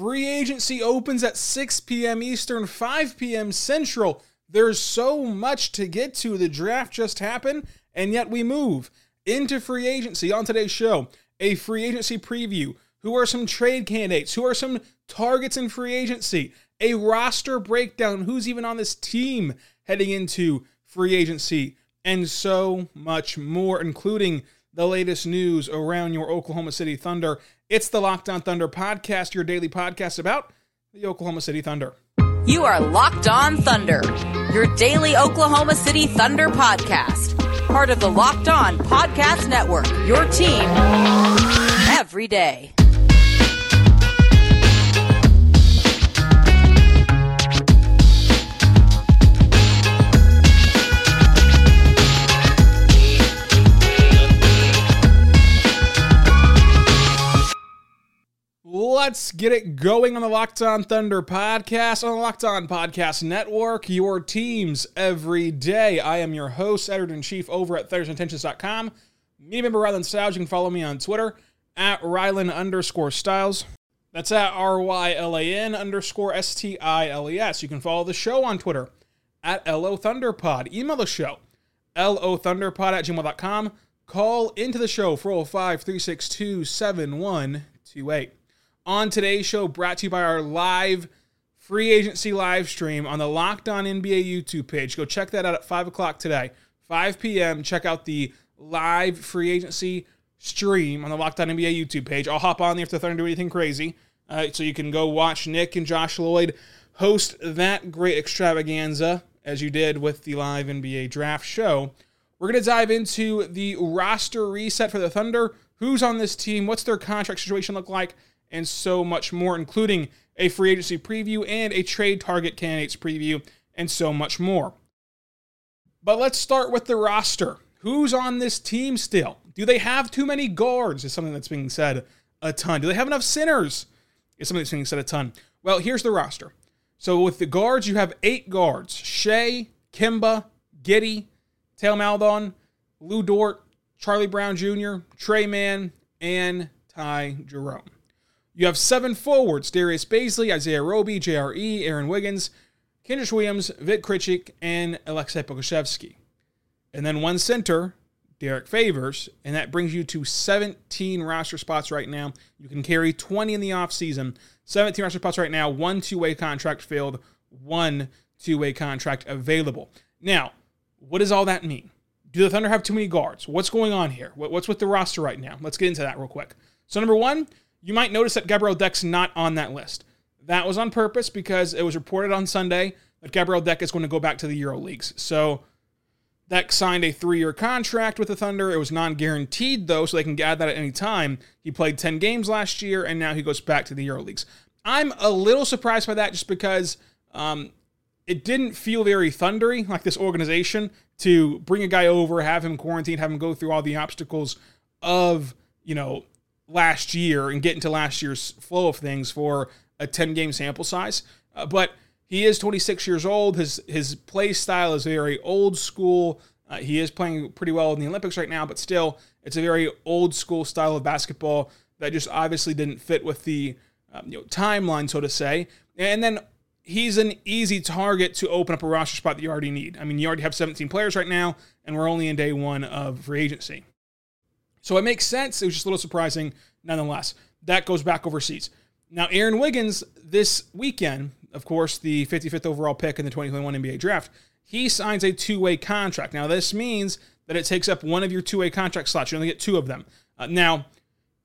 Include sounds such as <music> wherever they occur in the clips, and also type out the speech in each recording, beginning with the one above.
Free agency opens at 6 p.m. Eastern, 5 p.m. Central. There's so much to get to. The draft just happened, and yet we move into free agency on today's show. A free agency preview. Who are some trade candidates? Who are some targets in free agency? A roster breakdown. Who's even on this team heading into free agency? And so much more, including the latest news around your Oklahoma City Thunder. It's the Locked On Thunder podcast, your daily podcast about the Oklahoma City Thunder. You are Locked On Thunder, your daily Oklahoma City Thunder podcast. Part of the Locked On Podcast Network, your team every day. Let's get it going on the Locked On Thunder podcast on the Locked On Podcast Network, your teams every day. I am your host, editor in chief over at ThunderousIntentions.com. Media member Rylan Stiles. You can follow me on Twitter at Rylan underscore Stiles. That's at R Y L A N underscore S T I L E S. You can follow the show on Twitter at LO Thunderpod. Email the show, LO Thunderpod at gmail.com. Call into the show, 405 362 7128 on today's show, brought to you by our live free agency live stream on the Locked On NBA YouTube page. Go check that out at 5 o'clock today, 5 p.m. Check out the live free agency stream on the Locked On NBA YouTube page. I'll hop on there if the Thunder do anything crazy. Uh, so you can go watch Nick and Josh Lloyd host that great extravaganza as you did with the live NBA draft show. We're going to dive into the roster reset for the Thunder. Who's on this team? What's their contract situation look like? And so much more, including a free agency preview and a trade target candidates preview, and so much more. But let's start with the roster. Who's on this team still? Do they have too many guards? Is something that's being said a ton. Do they have enough centers? Is something that's being said a ton. Well, here's the roster. So with the guards, you have eight guards: Shai, Kemba, Giddey, Theo Maledon, Lu Dort, Charlie Brown Jr., Trey Mann, and Ty Jerome. You have seven forwards Darius Bazley, Isaiah Roby, JRE, Aaron Wiggins, Kenrich Williams, Vit Krejci, and Aleksej Pokusevski. And then one center, Derrick Favors, and that brings you to 17 roster spots right now. You can carry 20 in the offseason. 17 roster spots right now, one two way contract filled, one two way contract available. Now, what does all that mean? Do the Thunder have too many guards? What's going on here? What's with the roster right now? Let's get into that real quick. So, number one, you might notice that Gabriel Deck's not on that list. That was on purpose because it was reported on Sunday that Gabriel Deck is going to go back to the Euro Leagues. So Deck signed a three-year contract with the Thunder. It was non-guaranteed though, so they can add that at any time. He played 10 games last year, and now he goes back to the Euro Leagues. I'm a little surprised by that just because um, it didn't feel very thundery, like this organization, to bring a guy over, have him quarantined, have him go through all the obstacles of, you know, last year and get into last year's flow of things for a 10 game sample size. Uh, but he is 26 years old. His his play style is very old school. Uh, he is playing pretty well in the Olympics right now, but still, it's a very old school style of basketball that just obviously didn't fit with the um, you know, timeline, so to say. And then he's an easy target to open up a roster spot that you already need. I mean, you already have 17 players right now, and we're only in day one of free agency. So it makes sense. It was just a little surprising nonetheless. That goes back overseas. Now, Aaron Wiggins this weekend, of course, the 55th overall pick in the 2021 NBA draft, he signs a two way contract. Now, this means that it takes up one of your two way contract slots. You only get two of them. Uh, now,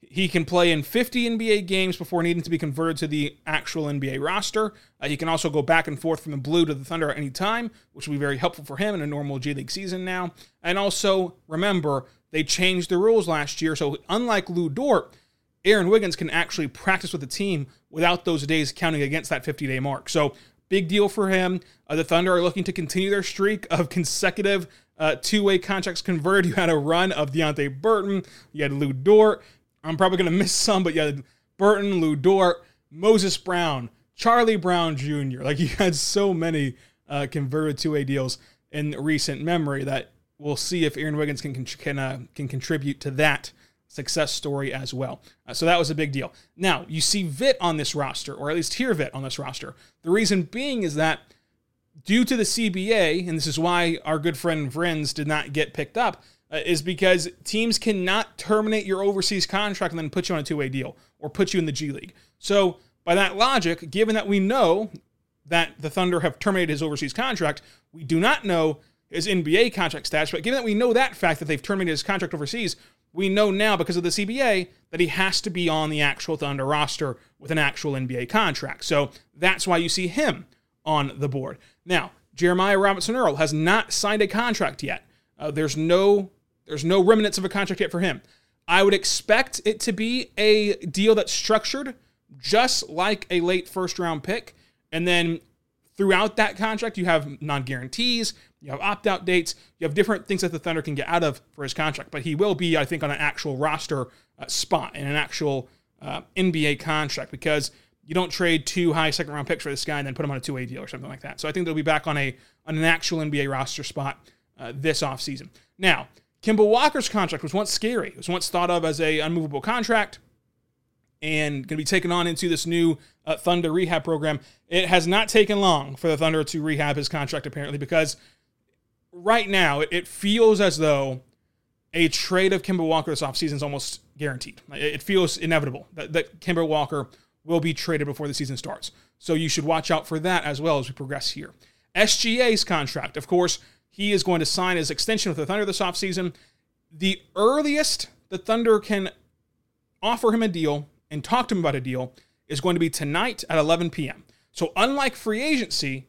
he can play in 50 NBA games before needing to be converted to the actual NBA roster. Uh, he can also go back and forth from the Blue to the Thunder at any time, which will be very helpful for him in a normal G League season now. And also, remember, they changed the rules last year. So, unlike Lu Dort, Aaron Wiggins can actually practice with the team without those days counting against that 50 day mark. So, big deal for him. Uh, the Thunder are looking to continue their streak of consecutive uh, two way contracts converted. <laughs> You had a run of Deonte Burton, you had Lu Dort. I'm probably going to miss some, but you had Burton, Lu Dort, Moses Brown, Charlie Brown Jr. Like <laughs> you had so many uh, converted two way deals in recent memory that we'll see if Aaron Wiggins can can uh, can contribute to that success story as well. Uh, so that was a big deal. Now, you see Vit on this roster, or at least hear Vit on this roster. The reason being is that due to the CBA, and this is why our good friend Friends did not get picked up, uh, is because teams cannot terminate your overseas contract and then put you on a two way deal or put you in the G League. So, by that logic, given that we know that the Thunder have terminated his overseas contract, we do not know his NBA contract status. But given that we know that fact that they've terminated his contract overseas, we know now because of the CBA that he has to be on the actual Thunder roster with an actual NBA contract. So that's why you see him on the board. Now, Jeremiah Robinson Earl has not signed a contract yet. Uh, there's no there's no remnants of a contract yet for him. I would expect it to be a deal that's structured just like a late first round pick, and then throughout that contract you have non guarantees, you have opt out dates. You have different things that the Thunder can get out of for his contract. But he will be, I think, on an actual roster uh, spot in an actual uh, NBA contract because you don't trade two high second round picks for this guy and then put him on a two way deal or something like that. So I think they'll be back on a on an actual NBA roster spot uh, this offseason. Now, Kemba Walker's contract was once scary. It was once thought of as a unmovable contract and going to be taken on into this new uh, Thunder rehab program. It has not taken long for the Thunder to rehab his contract, apparently, because right now, it feels as though a trade of Kemba Walker this offseason is almost guaranteed. It feels inevitable that, that Kemba Walker will be traded before the season starts. So you should watch out for that as well as we progress here. SGA's contract, of course, he is going to sign his extension with the Thunder this offseason. The earliest the Thunder can offer him a deal and talk to him about a deal is going to be tonight at 11 p.m. So, unlike free agency,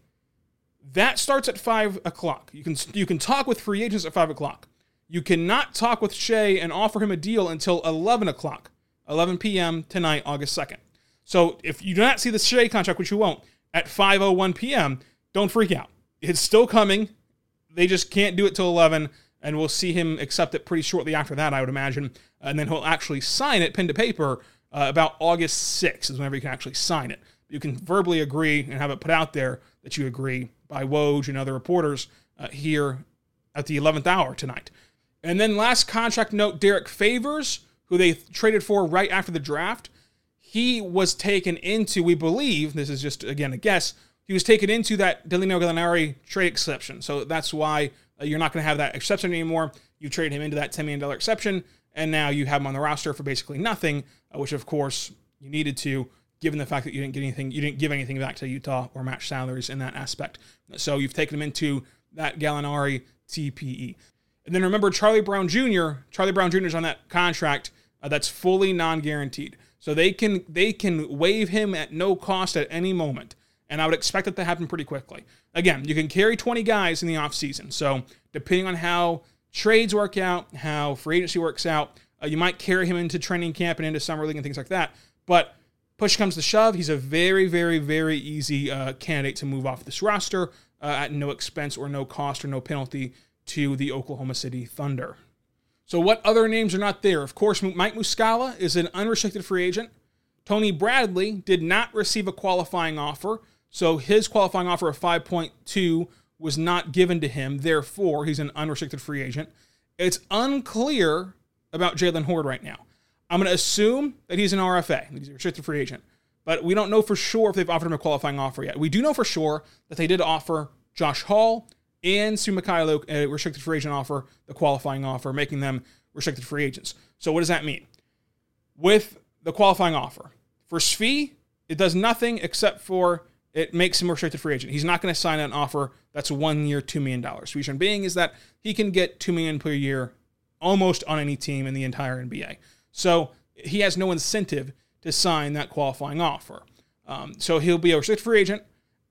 that starts at five o'clock. You can you can talk with free agents at five o'clock. You cannot talk with Shai and offer him a deal until eleven o'clock, eleven p.m. tonight, August second. So if you do not see the Shai contract, which you won't, at 5:01 p.m., don't freak out. It's still coming. They just can't do it till 11, and we'll see him accept it pretty shortly after that, I would imagine, and then he'll actually sign it, pen to paper, uh, about August 6th is whenever you can actually sign it. You can verbally agree and have it put out there that you agree by Woj and other reporters uh, here at the 11th hour tonight. And then last contract note Derrick Favors, who they traded for right after the draft, he was taken into, we believe, this is just again a guess, he was taken into that Danilo Gallinari trade exception. So that's why uh, you're not going to have that exception anymore. You trade him into that $10 million exception, and now you have him on the roster for basically nothing, uh, which of course you needed to given the fact that you didn't get anything, you didn't give anything back to Utah or match salaries in that aspect. So you've taken them into that Gallinari TPE. And then remember Charlie Brown Jr. Charlie Brown Jr. is on that contract uh, that's fully non-guaranteed. So they can they can waive him at no cost at any moment. And I would expect that to happen pretty quickly. Again, you can carry 20 guys in the offseason. So depending on how trades work out, how free agency works out, uh, you might carry him into training camp and into summer league and things like that. But push comes to shove, he's a very, very, very easy uh, candidate to move off this roster uh, at no expense or no cost or no penalty to the Oklahoma City Thunder. So, what other names are not there? Of course, Mike Muscala is an unrestricted free agent. Tony Bradley did not receive a qualifying offer, so his qualifying offer of 5.2 was not given to him. Therefore, he's an unrestricted free agent. It's unclear about Jaylen Hoard right now. I'm going to assume that he's an RFA, he's a restricted free agent, but we don't know for sure if they've offered him a qualifying offer yet. We do know for sure that they did offer Josh Hall and Svi Mykhailiuk a restricted free agent offer, the qualifying offer, making them restricted free agents. So what does that mean? With the qualifying offer, for Svi, it does nothing except for it makes him a restricted free agent. He's not going to sign an offer that's one year, $2 million. Reason being is that he can get 2 million per year almost on any team in the entire NBA. So he has no incentive to sign that qualifying offer. Um, so he'll be a restricted free agent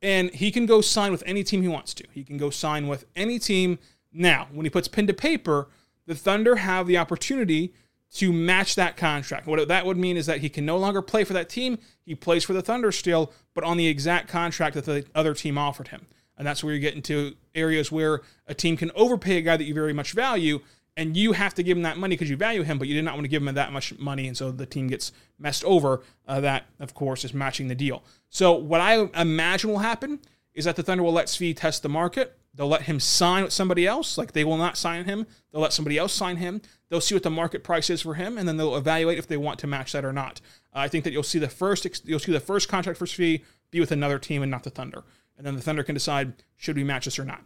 and he can go sign with any team he wants to. He can go sign with any team. Now, when he puts pen to paper, the Thunder have the opportunity to match that contract. What that would mean is that he can no longer play for that team. He plays for the Thunder still, but on the exact contract that the other team offered him. And that's where you get into areas where a team can overpay a guy that you very much value, and you have to give him that money because you value him, but you did not want to give him that much money, and so the team gets messed over. Uh, that, of course, is matching the deal. So what I imagine will happen is that the Thunder will let Svi test the market. They'll let him sign with somebody else. Like they will not sign him. They'll let somebody else sign him. They'll see what the market price is for him, and then they'll evaluate if they want to match that or not. Uh, I think that you'll see the first you'll see the first contract for Svi be with another team and not the Thunder, and then the Thunder can decide should we match this or not.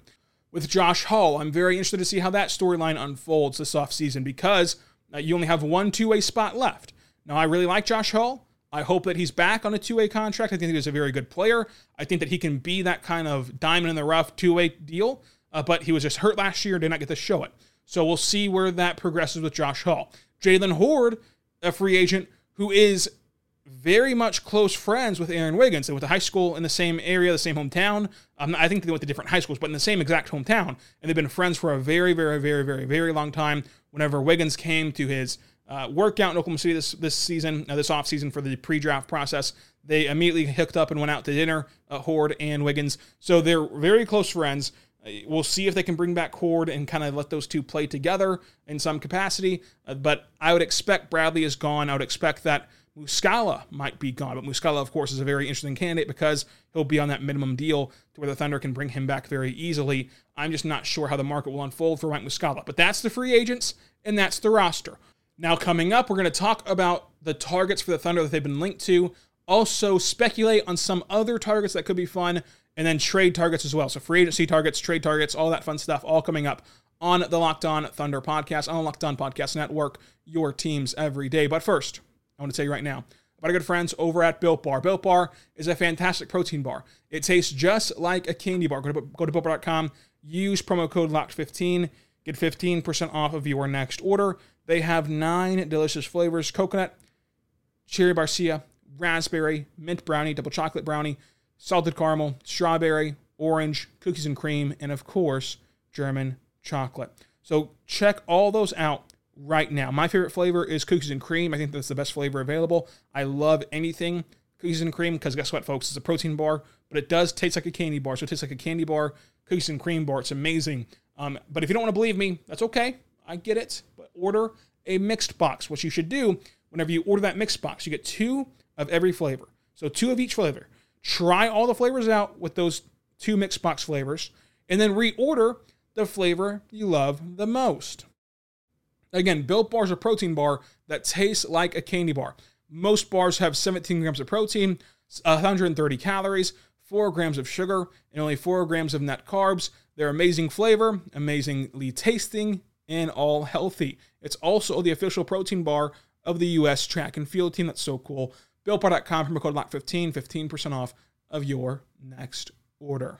With Josh Hall, I'm very interested to see how that storyline unfolds this offseason because uh, you only have one two-way spot left. Now, I really like Josh Hall. I hope that he's back on a two way contract. I think he's a very good player. I think that he can be that kind of diamond in the rough two way deal, uh, but he was just hurt last year and did not get to show it. So we'll see where that progresses with Josh Hall. Jaylen Hoard, a free agent who is very much close friends with Aaron Wiggins. They went to high school in the same area, the same hometown. Um, I think they went to different high schools, but in the same exact hometown. And they've been friends for a very, very, very, very, very long time. Whenever Wiggins came to his uh, workout in Oklahoma City this this season, uh, this offseason for the pre-draft process. They immediately hooked up and went out to dinner, uh, Hoard and Wiggins. So they're very close friends. Uh, we'll see if they can bring back Hoard and kind of let those two play together in some capacity. Uh, but I would expect Bradley is gone. I would expect that Muscala might be gone. But Muscala, of course, is a very interesting candidate because he'll be on that minimum deal to where the Thunder can bring him back very easily. I'm just not sure how the market will unfold for Mike Muscala. But that's the free agents and that's the roster. Now, coming up, we're going to talk about the targets for the Thunder that they've been linked to, also speculate on some other targets that could be fun, and then trade targets as well. So, free agency targets, trade targets, all that fun stuff, all coming up on the Locked On Thunder podcast, on the Locked On Podcast Network, your teams every day. But first, I want to tell you right now about our good friends over at Built Bar. Built Bar is a fantastic protein bar. It tastes just like a candy bar. Go to, go to BuiltBar.com, use promo code LOCKED15, get 15% off of your next order. They have nine delicious flavors coconut, cherry barcia, raspberry, mint brownie, double chocolate brownie, salted caramel, strawberry, orange, cookies and cream, and of course, German chocolate. So check all those out right now. My favorite flavor is cookies and cream. I think that's the best flavor available. I love anything cookies and cream because guess what, folks? It's a protein bar, but it does taste like a candy bar. So it tastes like a candy bar, cookies and cream bar. It's amazing. Um, but if you don't want to believe me, that's okay. I get it, but order a mixed box. What you should do whenever you order that mixed box, you get two of every flavor. So two of each flavor. Try all the flavors out with those two mixed box flavors, and then reorder the flavor you love the most. Again, Built Bar is a protein bar that tastes like a candy bar. Most bars have 17 grams of protein, 130 calories, 4 grams of sugar, and only 4 grams of net carbs. They're amazing flavor, amazingly tasting, and all healthy. It's also the official protein bar of the U.S. track and field team. That's so cool. BuiltBar.com, promo code LOCK15, 15% off of your next order.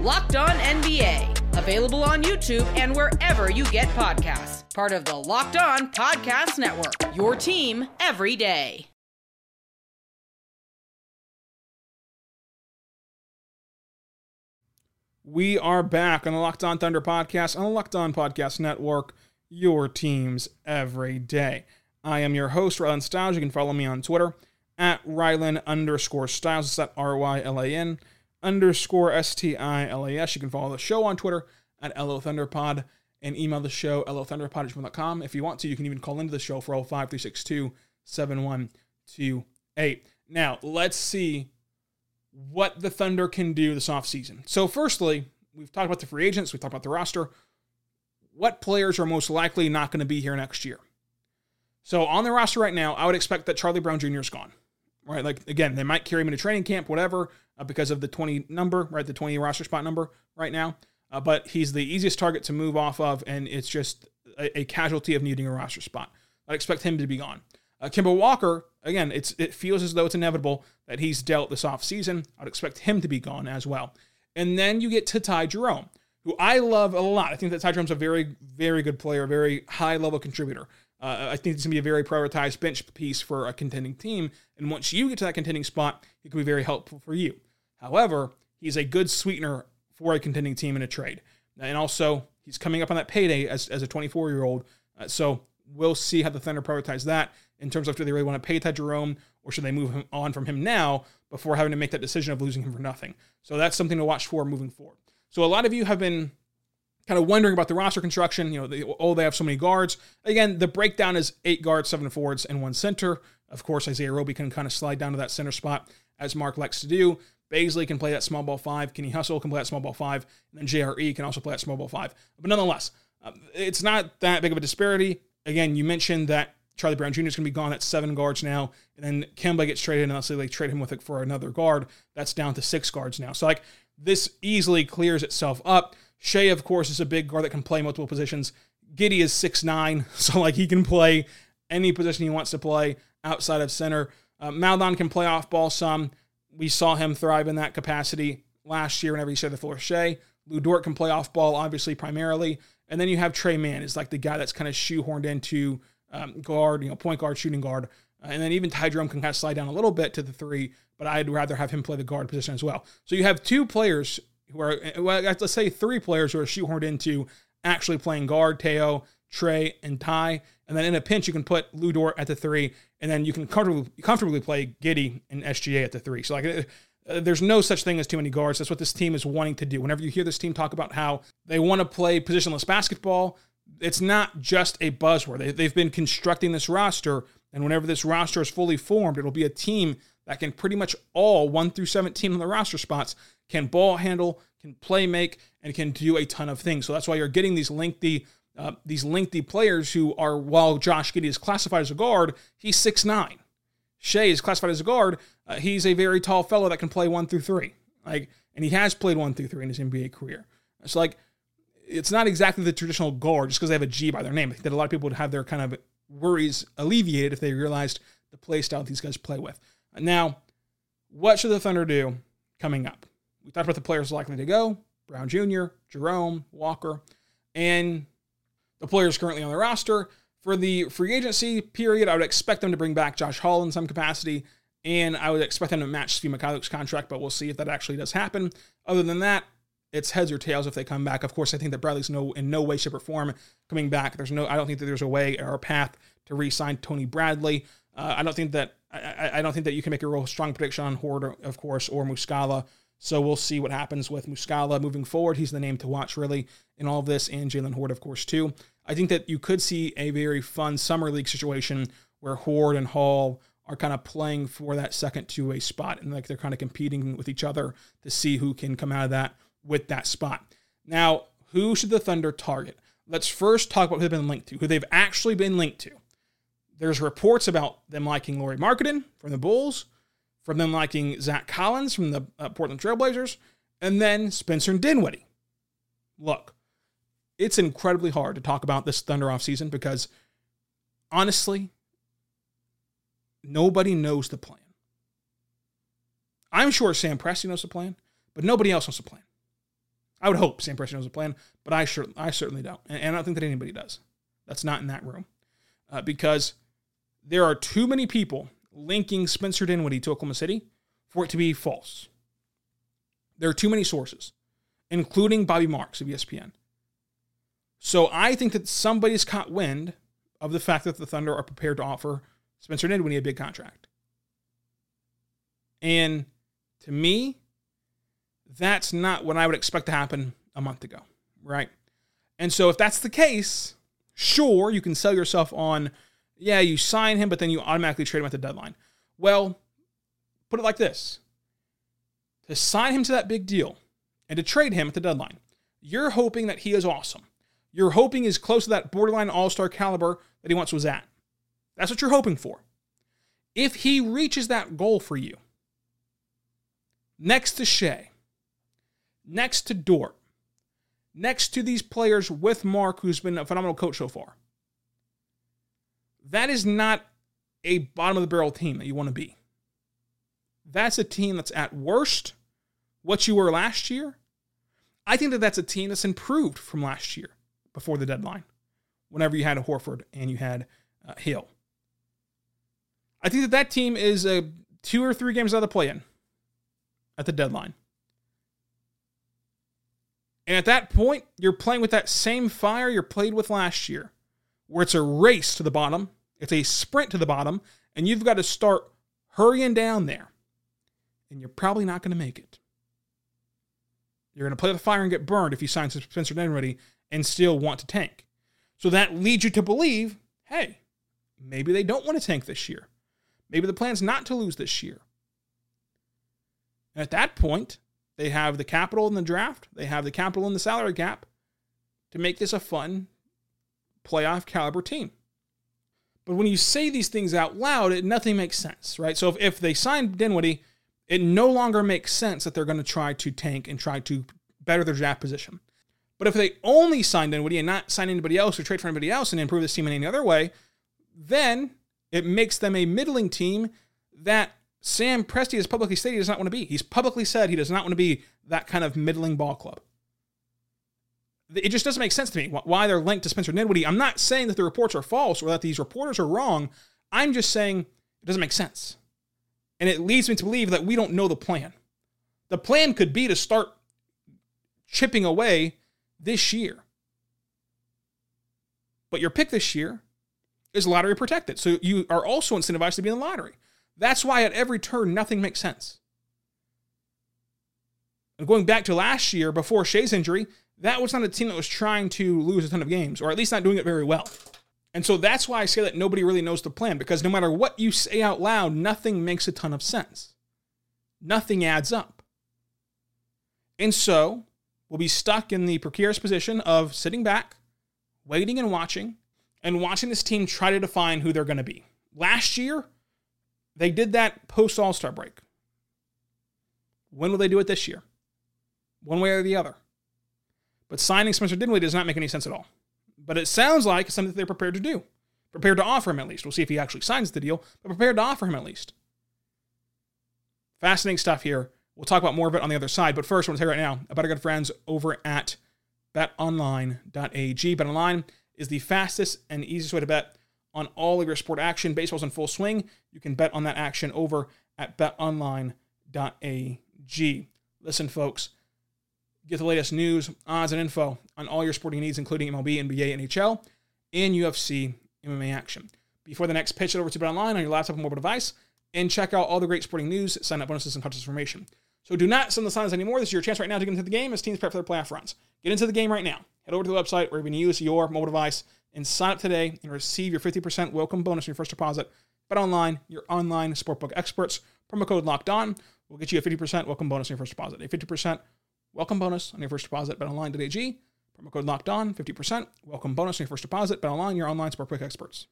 Locked On NBA, available on YouTube and wherever you get podcasts. Part of the Locked On Podcast Network, your team every day. We are back on the Locked On Thunder podcast on the Locked On Podcast Network, your teams every day. I am your host, Rylan Stiles. You can follow me on Twitter at Rylan underscore Stiles. It's at R Y L A N underscore S T I L A S. You can follow the show on Twitter at LO Thunderpod and email the show, lothunderpod.com. If you want to, you can even call into the show for 05 362 7128. Now, let's see what the Thunder can do this offseason. So, firstly, we've talked about the free agents, we've talked about the roster. What players are most likely not going to be here next year? So, on the roster right now, I would expect that Charlie Brown Jr. is gone. Right? Like, again, they might carry him into training camp, whatever, uh, because of the 20 number, right? The 20 roster spot number right now. Uh, but he's the easiest target to move off of, and it's just a, a casualty of needing a roster spot. I'd expect him to be gone. Uh, Kemba Walker, again, it's it feels as though it's inevitable that he's dealt this offseason. I'd expect him to be gone as well. And then you get to Ty Jerome, who I love a lot. I think that Ty Jerome's a very, very good player, a very high level contributor. Uh, I think it's going to be a very prioritized bench piece for a contending team. And once you get to that contending spot, it can be very helpful for you. However, he's a good sweetener for a contending team in a trade. And also, he's coming up on that payday as, as a 24 year old. Uh, so we'll see how the Thunder prioritize that in terms of do they really want to pay Ty Jerome or should they move him on from him now before having to make that decision of losing him for nothing. So that's something to watch for moving forward. So a lot of you have been kind of wondering about the roster construction. You know, they, oh, they have so many guards. Again, the breakdown is eight guards, seven forwards, and one center. Of course, Isaiah Roby can kind of slide down to that center spot as Mark likes to do. Bazley can play that small ball five. Kenny Hustle can play that small ball five. And then JRE can also play that small ball five. But nonetheless, um, it's not that big of a disparity. Again, you mentioned that Charlie Brown Jr. is going to be gone at seven guards now. And then Kemba gets traded, and let's say they trade him with it for another guard. That's down to six guards now. So, like, this easily clears itself up. Shai, of course, is a big guard that can play multiple positions. Giddey is six nine, <laughs> so like he can play any position he wants to play outside of center. Uh, Maledon can play off ball some. We saw him thrive in that capacity last year whenever he shared the floor Shai. Lu Dort can play off ball, obviously, primarily. And then you have Trey Mann is like the guy that's kind of shoehorned into um, guard, you know, point guard, shooting guard. Uh, and then even Ty Jerome can kind of slide down a little bit to the three, but I'd rather have him play the guard position as well. So you have two players who are, well, let's say three players who are shoehorned into actually playing guard, Teo, Trey, and Ty. And then in a pinch, you can put Lu Dort at the three, and then you can comfortably, comfortably play Giddey and SGA at the three. So, like, uh, there's no such thing as too many guards. That's what this team is wanting to do. Whenever you hear this team talk about how they want to play positionless basketball, it's not just a buzzword. They, they've been constructing this roster, and whenever this roster is fully formed, it'll be a team that can pretty much all 1 through 17 on the roster spots can ball handle, can play make, and can do a ton of things. So that's why you're getting these lengthy uh, these lengthy players who are, while Josh Giddey is classified as a guard, he's six nine. Shai is classified as a guard. Uh, he's a very tall fellow that can play one through three. Like, and he has played one through three in his NBA career. It's like it's not exactly the traditional guard just because they have a G by their name. I think that a lot of people would have their kind of worries alleviated if they realized the play style these guys play with. Now, what should the Thunder do coming up? We talked about the players likely to go Brown Jr., Jerome, Walker, and the players currently on the roster. For the free agency period, I would expect them to bring back Josh Hall in some capacity, and I would expect them to match Svi Mykhailiuk's contract, but we'll see if that actually does happen. Other than that, it's heads or tails if they come back. Of course, I think that Bradley's no in no way, shape, or form coming back. There's no, I don't think that there's a way or a path to re-sign Tony Bradley. Uh, I don't think that I, I, don't think that you can make a real strong prediction on Hoard, of course, or Muscala. So we'll see what happens with Muscala moving forward. He's the name to watch really in all of this, and Jaylen Hoard, of course, too. I think that you could see a very fun summer league situation where Hoard and Hall are kind of playing for that second two-way spot, and like they're kind of competing with each other to see who can come out of that with that spot. Now, who should the Thunder target? Let's first talk about who they've been linked to, who they've actually been linked to. There's reports about them liking Lauri Markkanen from the Bulls, from them liking Zach Collins from the uh, Portland Trailblazers, and then Spencer Dinwiddie. Look, it's incredibly hard to talk about this Thunder off season because honestly, nobody knows the plan. I'm sure Sam Presti knows the plan, but nobody else knows the plan. I would hope Sam Presti knows the plan, but I sure I certainly don't, and, and I don't think that anybody does. That's not in that room uh, because there are too many people linking Spencer Dinwiddie to Oklahoma City for it to be false. There are too many sources. including Bobby Marks of ESPN. So I think that somebody's caught wind of the fact that the Thunder are prepared to offer Spencer Dinwiddie a big contract. And to me, that's not what I would expect to happen a month ago, right? And so if that's the case, sure, you can sell yourself on, yeah, you sign him, but then you automatically trade him at the deadline. Well, put it like this to sign him to that big deal and to trade him at the deadline, you're hoping that he is awesome. You're hoping he's close to that borderline all star caliber that he once was at. That's what you're hoping for. If he reaches that goal for you, next to Shai, next to Dort, next to these players with Mark, who's been a phenomenal coach so far, that is not a bottom of the barrel team that you want to be. That's a team that's at worst what you were last year. I think that that's a team that's improved from last year before the deadline, whenever you had a Horford and you had uh, Hill. I think that that team is a two or three games out of the play in at the deadline. And at that point, you're playing with that same fire you played with last year, where it's a race to the bottom, it's a sprint to the bottom, and you've got to start hurrying down there. And you're probably not going to make it. You're going to play with fire and get burned if you sign Spencer Dinwiddie and still want to tank. So that leads you to believe hey, maybe they don't want to tank this year. Maybe the plan's not to lose this year. And at that point, they have the capital in the draft, they have the capital in the salary cap to make this a fun playoff caliber team. But when you say these things out loud, it nothing makes sense, right? So if, if they sign Dinwiddie, it no longer makes sense that they're going to try to tank and try to better their draft position. But if they only sign Dinwiddie and not sign anybody else or trade for anybody else and improve this team in any other way, then it makes them a middling team that Sam Presti has publicly stated he does not want to be. He's publicly said he does not want to be that kind of middling ball club. It just doesn't make sense to me why they're linked to Spencer Dinwiddie. I'm not saying that the reports are false or that these reporters are wrong. I'm just saying it doesn't make sense. And it leads me to believe that we don't know the plan. The plan could be to start chipping away this year. But your pick this year is lottery protected. So you are also incentivized to be in the lottery. That's why at every turn, nothing makes sense. And going back to last year, before Shai's injury, that was not a team that was trying to lose a ton of games, or at least not doing it very well. And so that's why I say that nobody really knows the plan, because no matter what you say out loud, nothing makes a ton of sense. Nothing adds up. And so we'll be stuck in the precarious position of sitting back, waiting and watching, and watching this team try to define who they're going to be. Last year, they did that post All Star break. When will they do it this year? One way or the other. But signing Spencer Dinwiddie does not make any sense at all. But it sounds like something they're prepared to do. Prepared to offer him at least. We'll see if he actually signs the deal, but prepared to offer him at least. Fascinating stuff here. We'll talk about more of it on the other side. But first, I want to tell you right now about our good friends over at betonline.ag. BetOnline is the fastest and easiest way to bet on all of your sport action. Baseball's in full swing. You can bet on that action over at betonline.ag. Listen, folks, get the latest news, odds, and info on all your sporting needs, including MLB, NBA, NHL, and UFC MMA action. Before the next pitch it over to BetOnline on your laptop or mobile device, and check out all the great sporting news, sign up bonuses, and contest information. So do not send the signs anymore. This is your chance right now to get into the game as teams prep for their playoff runs. Get into the game right now. Head over to the website where going to use your mobile device and sign up today and receive your 50% welcome bonus on your first deposit. Bet online, your online sportbook experts. Promo code locked on will get you a 50% welcome bonus on your first deposit. A 50% welcome bonus on your first deposit. BetOnline.ag. Promo code locked on, 50% welcome bonus on your first deposit. Bet online, your online sportbook experts.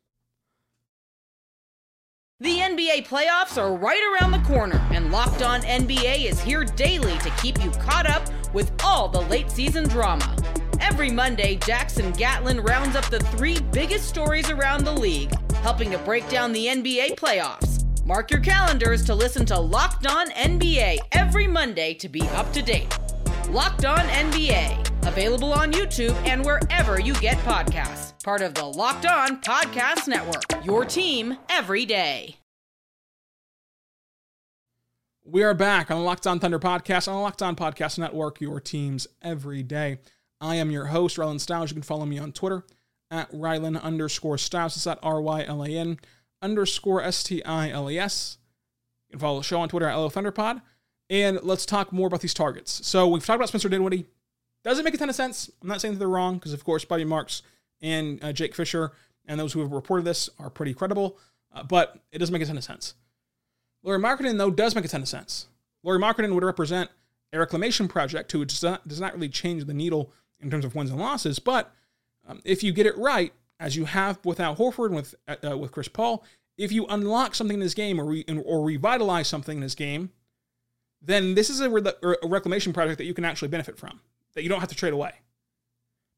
The NBA playoffs are right around the corner, and Locked On NBA is here daily to keep you caught up with all the late season drama. Every Monday, Jackson Gatlin rounds up the three biggest stories around the league, helping to break down the NBA playoffs. Mark your calendars to listen to Locked On NBA every Monday to be up to date. Locked On NBA, available on YouTube and wherever you get podcasts part of the Locked On Podcast Network. Your team every day. We are back on the Locked On Thunder podcast, on the Locked On Podcast Network, your teams every day. I am your host, Rylan Stiles. You can follow me on Twitter at Rylan underscore Stiles. It's at R Y L A N underscore S T I L E S. You can follow the show on Twitter at LO Thunderpod. And let's talk more about these targets. So we've talked about Spencer Dinwiddie. Doesn't make a ton of sense. I'm not saying that they're wrong, because of course, Bobby Marks and uh, Jake Fisher and those who have reported this are pretty credible, uh, but it doesn't make a ton of sense. Lauri Markkanen, though, does make a ton of sense. Lauri Markkanen would represent a reclamation project who does not, does not really change the needle in terms of wins and losses, but um, if you get it right, as you have with Al Horford and with, uh, uh, with Chris Paul, if you unlock something in this game or, re- or revitalize something in this game, then this is a, re- a reclamation project that you can actually benefit from, that you don't have to trade away.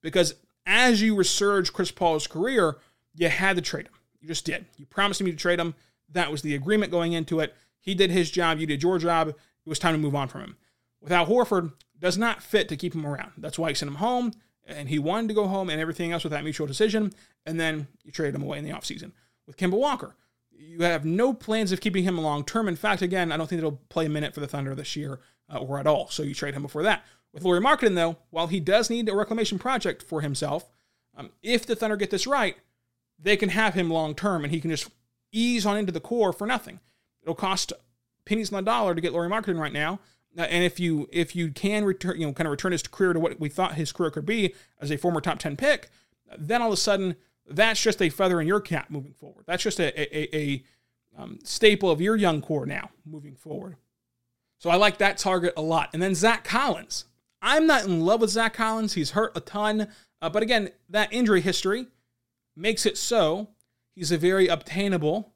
Because as you resurge Chris Paul's career, you had to trade him. You just did. You promised me to trade him. That was the agreement going into it. He did his job. You did your job. It was time to move on from him. Without Horford, does not fit to keep him around. That's why you sent him home, and he wanted to go home and everything else with that mutual decision, and then you traded him away in the offseason. With Kemba Walker, you have no plans of keeping him long term. In fact, again, I don't think he'll play a minute for the Thunder this year uh, or at all, so you trade him before that. With Lauri Markkanen, though, while he does need a reclamation project for himself, um, if the Thunder get this right, they can have him long term and he can just ease on into the core for nothing. It'll cost pennies on the dollar to get Lauri Markkanen right now. Uh, and if you if you can return, you know, kind of return his career to what we thought his career could be as a former top ten pick, then all of a sudden that's just a feather in your cap moving forward. That's just a a, a um, staple of your young core now moving forward. So I like that target a lot. And then Zach Collins. I'm not in love with Zach Collins. He's hurt a ton, uh, but again, that injury history makes it so he's a very obtainable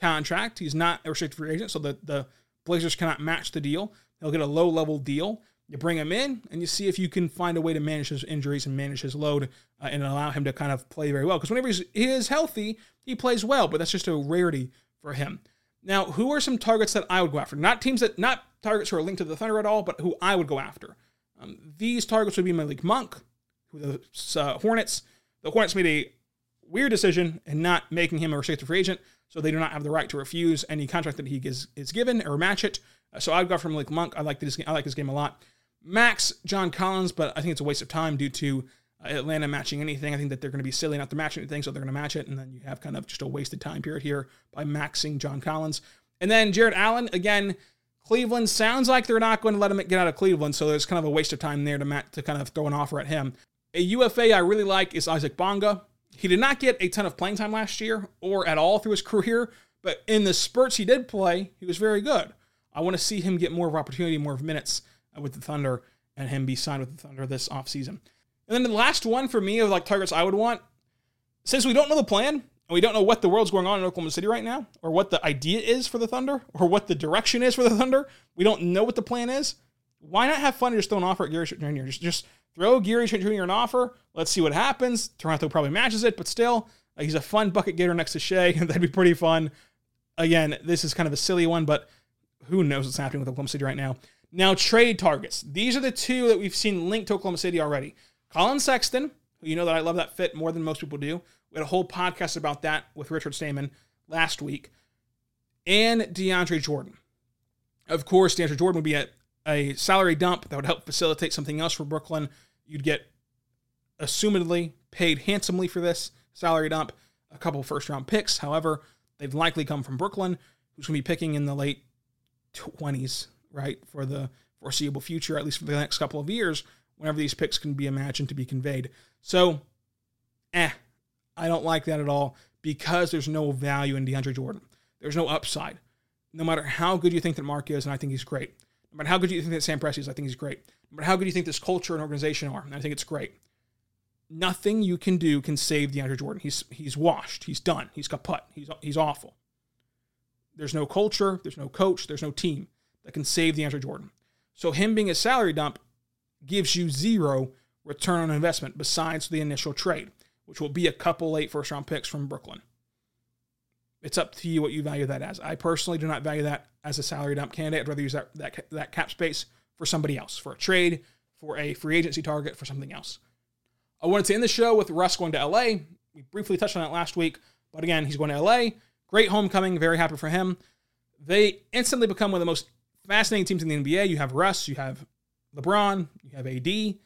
contract. He's not a restricted free agent, so the, the Blazers cannot match the deal. They'll get a low level deal. You bring him in and you see if you can find a way to manage his injuries and manage his load uh, and allow him to kind of play very well. Because whenever he's, he is healthy, he plays well, but that's just a rarity for him. Now, who are some targets that I would go after? Not teams that, not targets who are linked to the Thunder at all, but who I would go after. Um, these targets would be Malik Monk, who the uh, Hornets. The Hornets made a weird decision in not making him a restricted free agent, so they do not have the right to refuse any contract that he is, is given or match it. Uh, so I'd go from Malik Monk. I like this. I like his game a lot. Max John Collins, but I think it's a waste of time due to uh, Atlanta matching anything. I think that they're going to be silly not to match anything, so they're going to match it, and then you have kind of just a wasted time period here by maxing John Collins. And then Jarrett Allen again. Cleveland sounds like they're not going to let him get out of Cleveland, so there's kind of a waste of time there to to kind of throw an offer at him. A UFA I really like is Isaac Bonga. He did not get a ton of playing time last year or at all through his <laughs> career, but in the spurts he did play, he was very good. I want to see him get more of opportunity, more of minutes with the Thunder, and him be signed with the Thunder this offseason. And then the last one for me of like targets I would want, since we don't know the plan and we don't know what the world's going on in Oklahoma City right now, or what the idea is for the Thunder, or what the direction is for the Thunder, we don't know what the plan is. Why not have fun and just throw an offer at Gary Trent Jr.? Just, just Throw Gary Trent Jr. an offer. Let's see what happens. Toronto probably matches it, but still, uh, he's a fun bucket getter next to Shai. <laughs> That'd be pretty fun. Again, this is kind of a silly one, but who knows what's happening with Oklahoma City right now. Now, trade targets. These are the two that we've seen linked to Oklahoma City already. Collin Sexton, you know that I love that fit more than most people do. We had a whole podcast about that with Richard Stayman last week. And DeAndre Jordan. Of course, DeAndre Jordan would be a, a salary dump that would help facilitate something else for Brooklyn. You'd get, assumedly, paid handsomely for this salary dump, a couple first round picks. However, they've likely come from Brooklyn, who's going to be picking in the late 20s, right, for the foreseeable future, at least for the next couple of years, whenever these picks can be imagined to be conveyed. So, eh, I don't like that at all because there's no value in DeAndre Jordan. There's no upside. No matter how good you think that Mark is, and I think he's great. No matter how good you think that Sam Presti is, I think he's great. No matter how good you think this culture and organization are, and I think it's great. Nothing you can do can save DeAndre Jordan. He's he's washed. He's done. He's kaput. He's he's awful. There's no culture. There's no coach. There's no team that can save the DeAndre Jordan. So him being a salary dump gives you zero return on investment besides the initial trade, which will be a couple late first round picks from Brooklyn. It's up to you what you value that as. I personally do not value that as a salary dump candidate. I'd rather use that, that, that cap space for somebody else, for a trade, for a free agency target, for something else. I wanted to end the show with Russ going to LA. We briefly touched on that last week, but again, he's going to LA. Great homecoming. Very happy for him. They instantly become one of the most fascinating teams in the NBA. You have Russ, you have LeBron, you have AD. The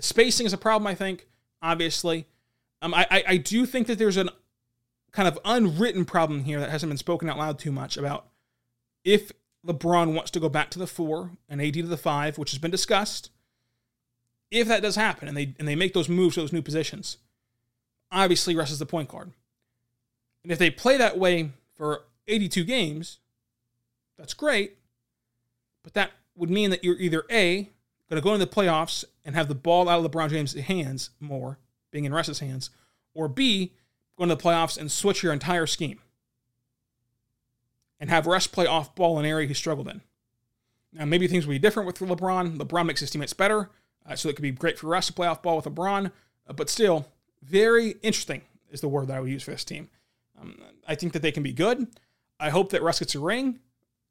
spacing is a problem, I think, obviously. Um, I, I, I do think that there's an kind of unwritten problem here that hasn't been spoken out loud too much about if LeBron wants to go back to the four and AD to the five, which has been discussed. If that does happen and they and they make those moves to those new positions, obviously Russ is the point guard. And if they play that way for 82 games, that's great. But that would mean that you're either A, going to go into the playoffs and have the ball out of LeBron James' hands more, being in Russ's hands, or B, going to the playoffs and switch your entire scheme and have Russ play off ball in an area he struggled in. Now, maybe things will be different with LeBron. LeBron makes his teammates better, uh, so it could be great for Russ to play off ball with LeBron. Uh, but still, very interesting is the word that I would use for this team. Um, I think that they can be good. I hope that Russ gets a ring.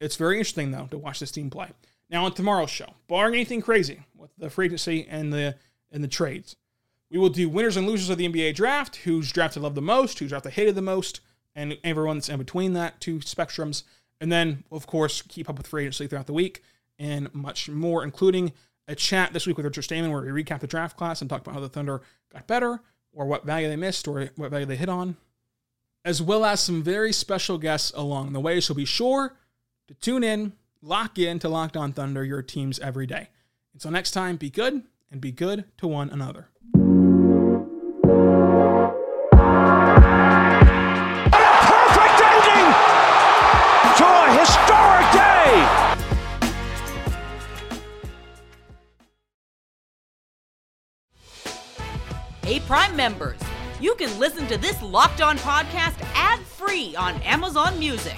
It's very interesting, though, to watch this team play. Now, on tomorrow's show, barring anything crazy with the free agency and the and the trades, we will do winners and losers of the NBA draft, who's drafted loved the most, who's drafted hated the most, and everyone that's in between that two spectrums. And then, of course, keep up with free agency throughout the week and much more, including a chat this week with Richard Stayman where we recap the draft class and talk about how the Thunder got better or what value they missed or what value they hit on, as well as some very special guests along the way. So be sure to tune in, lock in to Locked On Thunder, your teams every day. Until next time, be good and be good to one another. perfect ending to a historic day. Hey, Prime members, you can listen to this Locked On podcast ad free on Amazon Music.